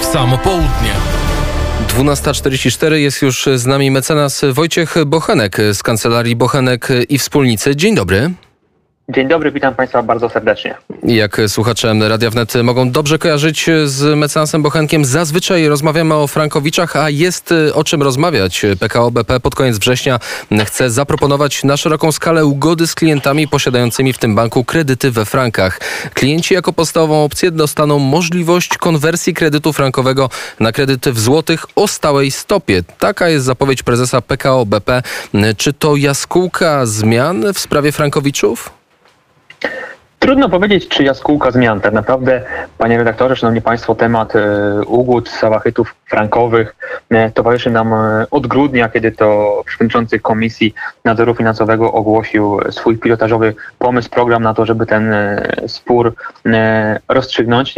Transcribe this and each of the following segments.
W samo południe. 12.44 jest już z nami mecenas Wojciech Bochenek z kancelarii Bochenek i Wspólnicy. Dzień dobry. Dzień dobry, witam Państwa bardzo serdecznie. Jak słuchacze Radia Wnet mogą dobrze kojarzyć z mecenasem Bochenkiem, zazwyczaj rozmawiamy o Frankowiczach, a jest o czym rozmawiać. PKO BP pod koniec września chce zaproponować na szeroką skalę ugody z klientami posiadającymi w tym banku kredyty we frankach. Klienci jako podstawową opcję dostaną możliwość konwersji kredytu frankowego na kredyty w złotych o stałej stopie. Taka jest zapowiedź prezesa PKO BP. Czy to jaskółka zmian w sprawie Frankowiczów? Trudno powiedzieć, czy jaskółka zmian. Tak naprawdę, panie redaktorze, szanowni państwo, temat e, ugód, sałachytów frankowych e, towarzyszy nam e, od grudnia, kiedy to przewodniczący Komisji Nadzoru Finansowego ogłosił swój pilotażowy pomysł, program na to, żeby ten spór rozstrzygnąć.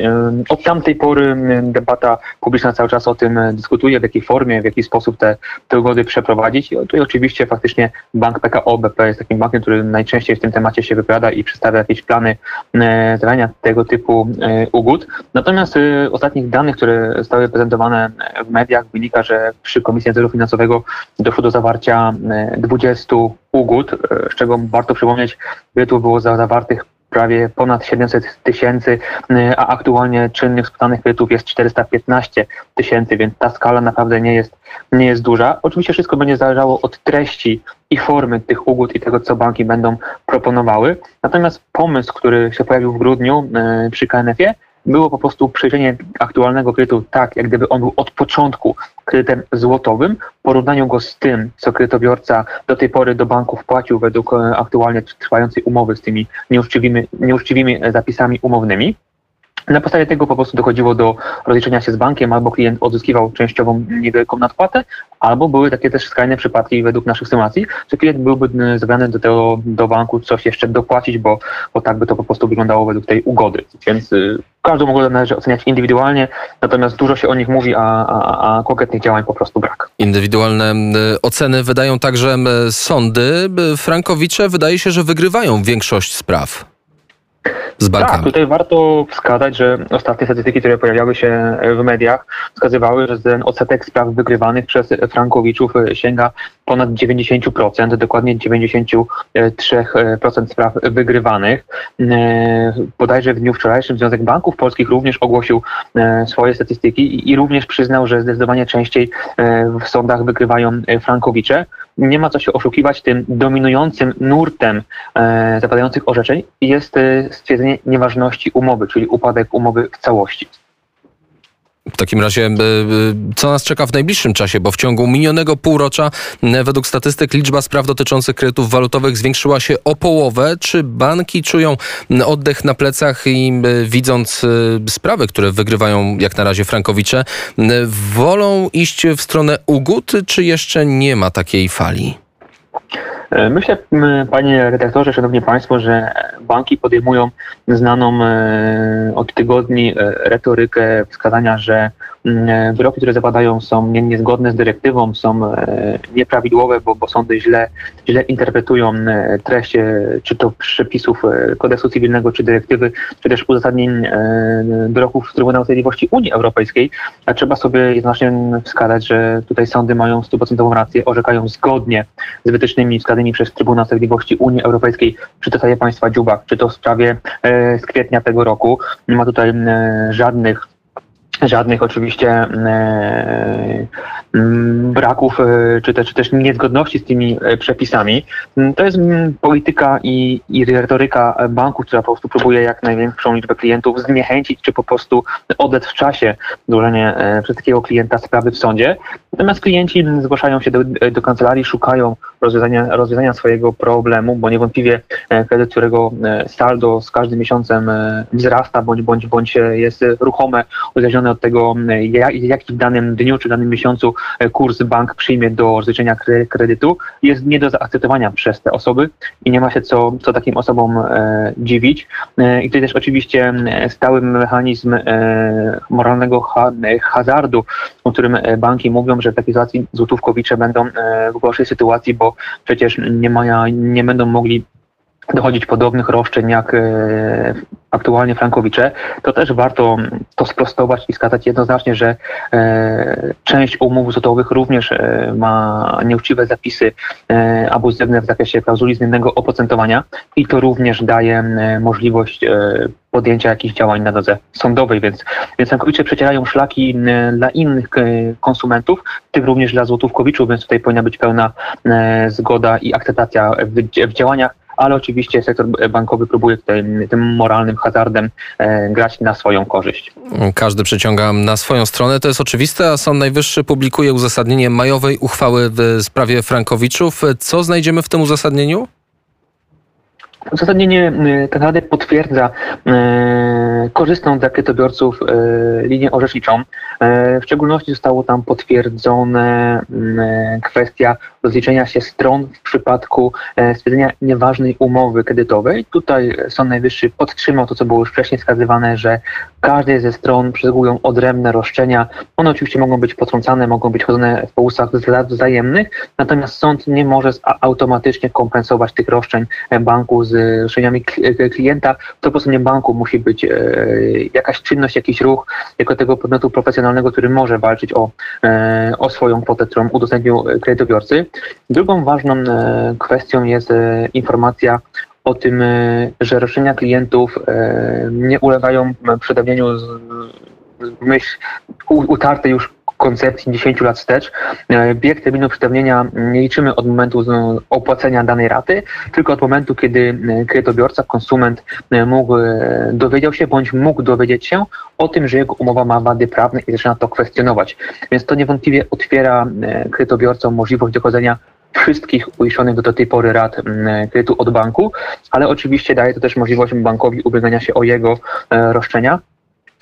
Od tamtej pory debata publiczna cały czas o tym dyskutuje, w jakiej formie, w jaki sposób te, te ugody przeprowadzić. I oczywiście faktycznie bank PKO BP jest takim bankiem, który najczęściej w tym temacie się wypowiada i przedstawia jakieś plany e, tego typu e, ugód. Natomiast z e, ostatnich danych, które zostały prezentowane w mediach, wynika, że przy Komisji Nadzoru Finansowego doszło do zawarcia 20 ugód, z czego warto przypomnieć, ile tu było zawartych prawie ponad 700 tysięcy, a aktualnie czynnych spłacanych kredytów jest 415 tysięcy, więc ta skala naprawdę nie jest, nie jest duża. Oczywiście wszystko będzie zależało od treści i formy tych ugód i tego, co banki będą proponowały. Natomiast pomysł, który się pojawił w grudniu e, przy KNF-ie, było po prostu przejrzenie aktualnego kredytu tak, jak gdyby on był od początku kredytem złotowym, porównaniu go z tym, co kredytobiorca do tej pory do banków płacił według e, aktualnie trwającej umowy z tymi nieuczciwymi, nieuczciwymi zapisami umownymi. Na podstawie tego po prostu dochodziło do rozliczenia się z bankiem, albo klient odzyskiwał częściową niewielką nadpłatę, albo były takie też skrajne przypadki według naszych symułacji, że klient byłby zamiany do tego do banku coś jeszcze dopłacić, bo, bo tak by to po prostu wyglądało według tej ugody. Więc y, każdą ugodę należy oceniać indywidualnie, natomiast dużo się o nich mówi, a, a, a konkretnych działań po prostu brak. Indywidualne y, oceny wydają także y, sądy. Frankowicze wydaje się, że wygrywają większość spraw z bankami. Tak, tutaj warto wskazać, że ostatnie statystyki, które pojawiały się w mediach, wskazywały, że ten odsetek spraw wygrywanych przez frankowiczów sięga ponad 90%, dokładnie 93% spraw wygrywanych. Bodajże w dniu wczorajszym Związek Banków Polskich również ogłosił e, swoje statystyki i również przyznał, że zdecydowanie częściej e, w sądach wygrywają frankowicze nie ma co się oszukiwać, tym dominującym nurtem e, zapadających orzeczeń jest e, stwierdzenie nieważności umowy, czyli upadek umowy w całości. W takim razie, e, e, co nas czeka w najbliższym czasie? Bo w ciągu minionego półrocza, według statystyk, liczba spraw dotyczących kredytów walutowych zwiększyła się o połowę. Czy banki czują oddech na plecach i widząc sprawy, które wygrywają jak na razie Frankowicze, wolą iść w stronę ugód, czy jeszcze nie ma takiej fali? E, myślę, panie redaktorze, szanowni państwo, że banki podejmują znaną e, od tygodni e, retorykę wskazania, że wyroki, które zapadają są niezgodne z dyrektywą, są nieprawidłowe, bo, bo sądy źle, źle interpretują treść czy to przepisów kodeksu cywilnego, czy dyrektywy, czy też uzasadnień wyroków Trybunału Sprawiedliwości Unii Europejskiej, a trzeba sobie jednocześnie wskazać, że tutaj sądy mają stuprocentową rację, orzekają zgodnie z wytycznymi wskazanymi przez Trybunał Sprawiedliwości Unii Europejskiej, w sprawie państwa Dziubak, czy to w sprawie z kwietnia tego roku. Nie ma tutaj żadnych żadnych oczywiście e, braków e, czy też, czy też niezgodności z tymi e, przepisami. To jest polityka i, i retoryka banków, która po prostu próbuje jak największą liczbę klientów zniechęcić, czy po prostu odec w czasie złożenie przez takiego klienta sprawy w sądzie. Natomiast klienci zgłaszają się do, do kancelarii, szukają rozwiązania, rozwiązania swojego problemu, bo niewątpliwie kredyt, którego saldo z każdym miesiącem wzrasta, bądź, bądź, bądź jest ruchome, uzależnione od tego, jaki w danym dniu czy danym miesiącu e, kurs bank przyjmie do rozliczenia kredytu, jest nie do zaakceptowania przez te osoby i nie ma się co, co takim osobom e, dziwić. E, I tutaj też oczywiście stały mechanizm moralnego ha hazardu, o którym banki mówią, że w takiej sytuacji złotówkowicze będą w gorszej sytuacji, bo przecież nie, mają, nie będą mogli dochodzić podobnych roszczeń jak e, aktualnie Frankowicze, to też warto to sprostować i wskazać jednoznacznie, że e, część umów złotowych również e, ma nieuczciwe zapisy abuzywne w zakresie klauzuli zmiennego oprocentowania i to również daje możliwość podjęcia jakichś działań na drodze sądowej, więc, więc Frankowicze przecierają szlaki dla innych konsumentów, tym również dla złotówkowiczów, więc tutaj powinna być pełna zgoda i akceptacja w, w działaniach ale oczywiście sektor bankowy próbuje tutaj tym moralnym hazardem e, grać na swoją korzyść. Każdy przeciąga na swoją stronę, to jest oczywiste, a Sąd Najwyższy publikuje uzasadnienie majowej uchwały w sprawie Frankowiczów. Co znajdziemy w tym uzasadnieniu? Uzasadnienie y, tak naprawdę potwierdza e, korzystną dla kredytobiorców e, linię orzeczniczą. W szczególności zostało tam potwierdzone kwestia rozliczenia się stron w przypadku stwierdzenia nieważnej umowy kredytowej. Tutaj Sąd Najwyższy podtrzymał to, co było już wcześniej wskazywane, że każdej ze stron przysługują odrębne roszczenia. One oczywiście mogą być potrącane, mogą być chodzone w połusach wzajemnych, natomiast sąd nie może automatycznie kompensować tych roszczeń banku z roszczeniami klienta. To po stronie banku musi być jakaś czynność, jakiś ruch jako tego podmiotu profesjonalnego, który może walczyć o, o swoją kwotę, którą udostępnił kredytobiorcy. Drugą ważną e, kwestią jest e, informacja o tym, e, że roszczenia klientów nie ulegają przedawnieniu myśl utartej już koncepcji 10 lat wstecz. Bieg terminu przedawnienia nie liczymy od momentu opłacenia danej raty, tylko od momentu, kiedy kredytobiorca, konsument mógł, dowiedział się bądź mógł dowiedzieć się o tym, że jego umowa ma wady prawne i zaczyna to kwestionować. Więc to niewątpliwie otwiera kredytobiorcom możliwość dochodzenia wszystkich uiszczonych do tej pory rat kredytu od banku, ale oczywiście daje to też możliwość bankowi ubiegania się o jego roszczenia.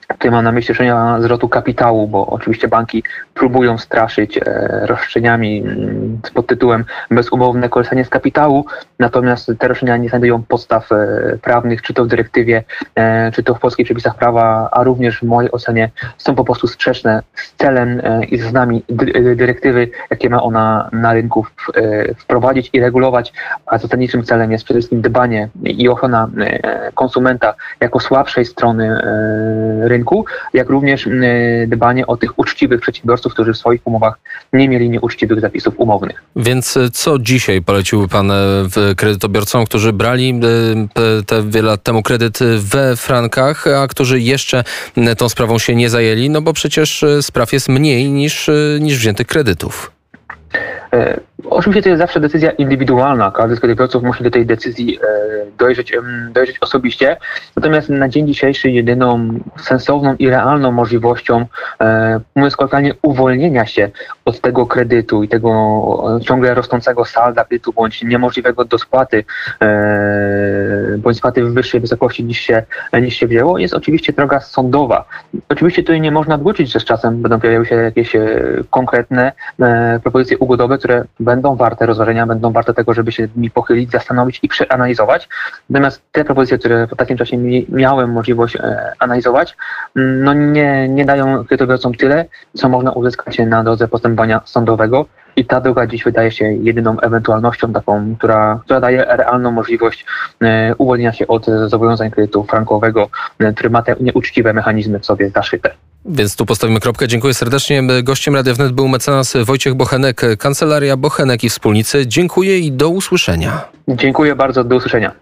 Tutaj mam na myśli roszczenia zwrotu kapitału, bo oczywiście banki próbują straszyć e, roszczeniami mm, pod tytułem bezumowne korzystanie z kapitału, natomiast te roszczenia nie znajdują podstaw e, prawnych, czy to w dyrektywie, e, czy to w polskich przepisach prawa, a również w mojej ocenie są po prostu sprzeczne z celem i z nami dyrektywy, jakie ma ona na rynku wprowadzić i regulować, a zasadniczym celem jest przede wszystkim dbanie i ochrona konsumenta jako słabszej strony rynku, rynku, jak również dbanie o tych uczciwych przedsiębiorców, którzy w swoich umowach nie mieli nieuczciwych zapisów umownych. Więc e, co dzisiaj poleciłby Pan e, kredytobiorcom, którzy brali e, te wiele lat temu kredyt we frankach, a którzy jeszcze tą sprawą się nie zajęli, no bo przecież spraw jest mniej niż, niż wziętych kredytów? Oczywiście to jest zawsze decyzja indywidualna. Każdy z kredytobiorców musi do tej decyzji e, dojrzeć, dojrzeć osobiście. Natomiast na dzień dzisiejszy jedyną sensowną i realną możliwością, e, mówiąc kolokwialnie, uwolnienia się od tego kredytu i tego ciągle rosnącego salda kredytu, bądź niemożliwego do spłaty, e, bądź spłaty w wyższej wysokości niż się, niż się wzięło, jest oczywiście droga sądowa. Oczywiście tutaj nie można wykluczyć, że z czasem będą pojawiały się jakieś konkretne propozycje ugodowe, które będą warte rozważenia, będą warte tego, żeby się nimi pochylić, zastanowić i przeanalizować. Natomiast te propozycje, które po takim czasie mi, miałem możliwość e, analizować, mm, no nie, nie dają kredytobiorcom tyle, co można uzyskać na drodze postępowania sądowego. I ta droga dziś wydaje się jedyną ewentualnością taką, która, która daje realną możliwość e, uwolnienia się od zobowiązań kredytu frankowego, e, który ma te nieuczciwe mechanizmy w sobie zaszyte. Więc tu postawimy kropkę. Dziękuję serdecznie. Gościem Radia Wnet był mecenas Wojciech Bochenek, Kancelaria Bochenek i Wspólnicy. Dziękuję i do usłyszenia. Dziękuję bardzo, do usłyszenia.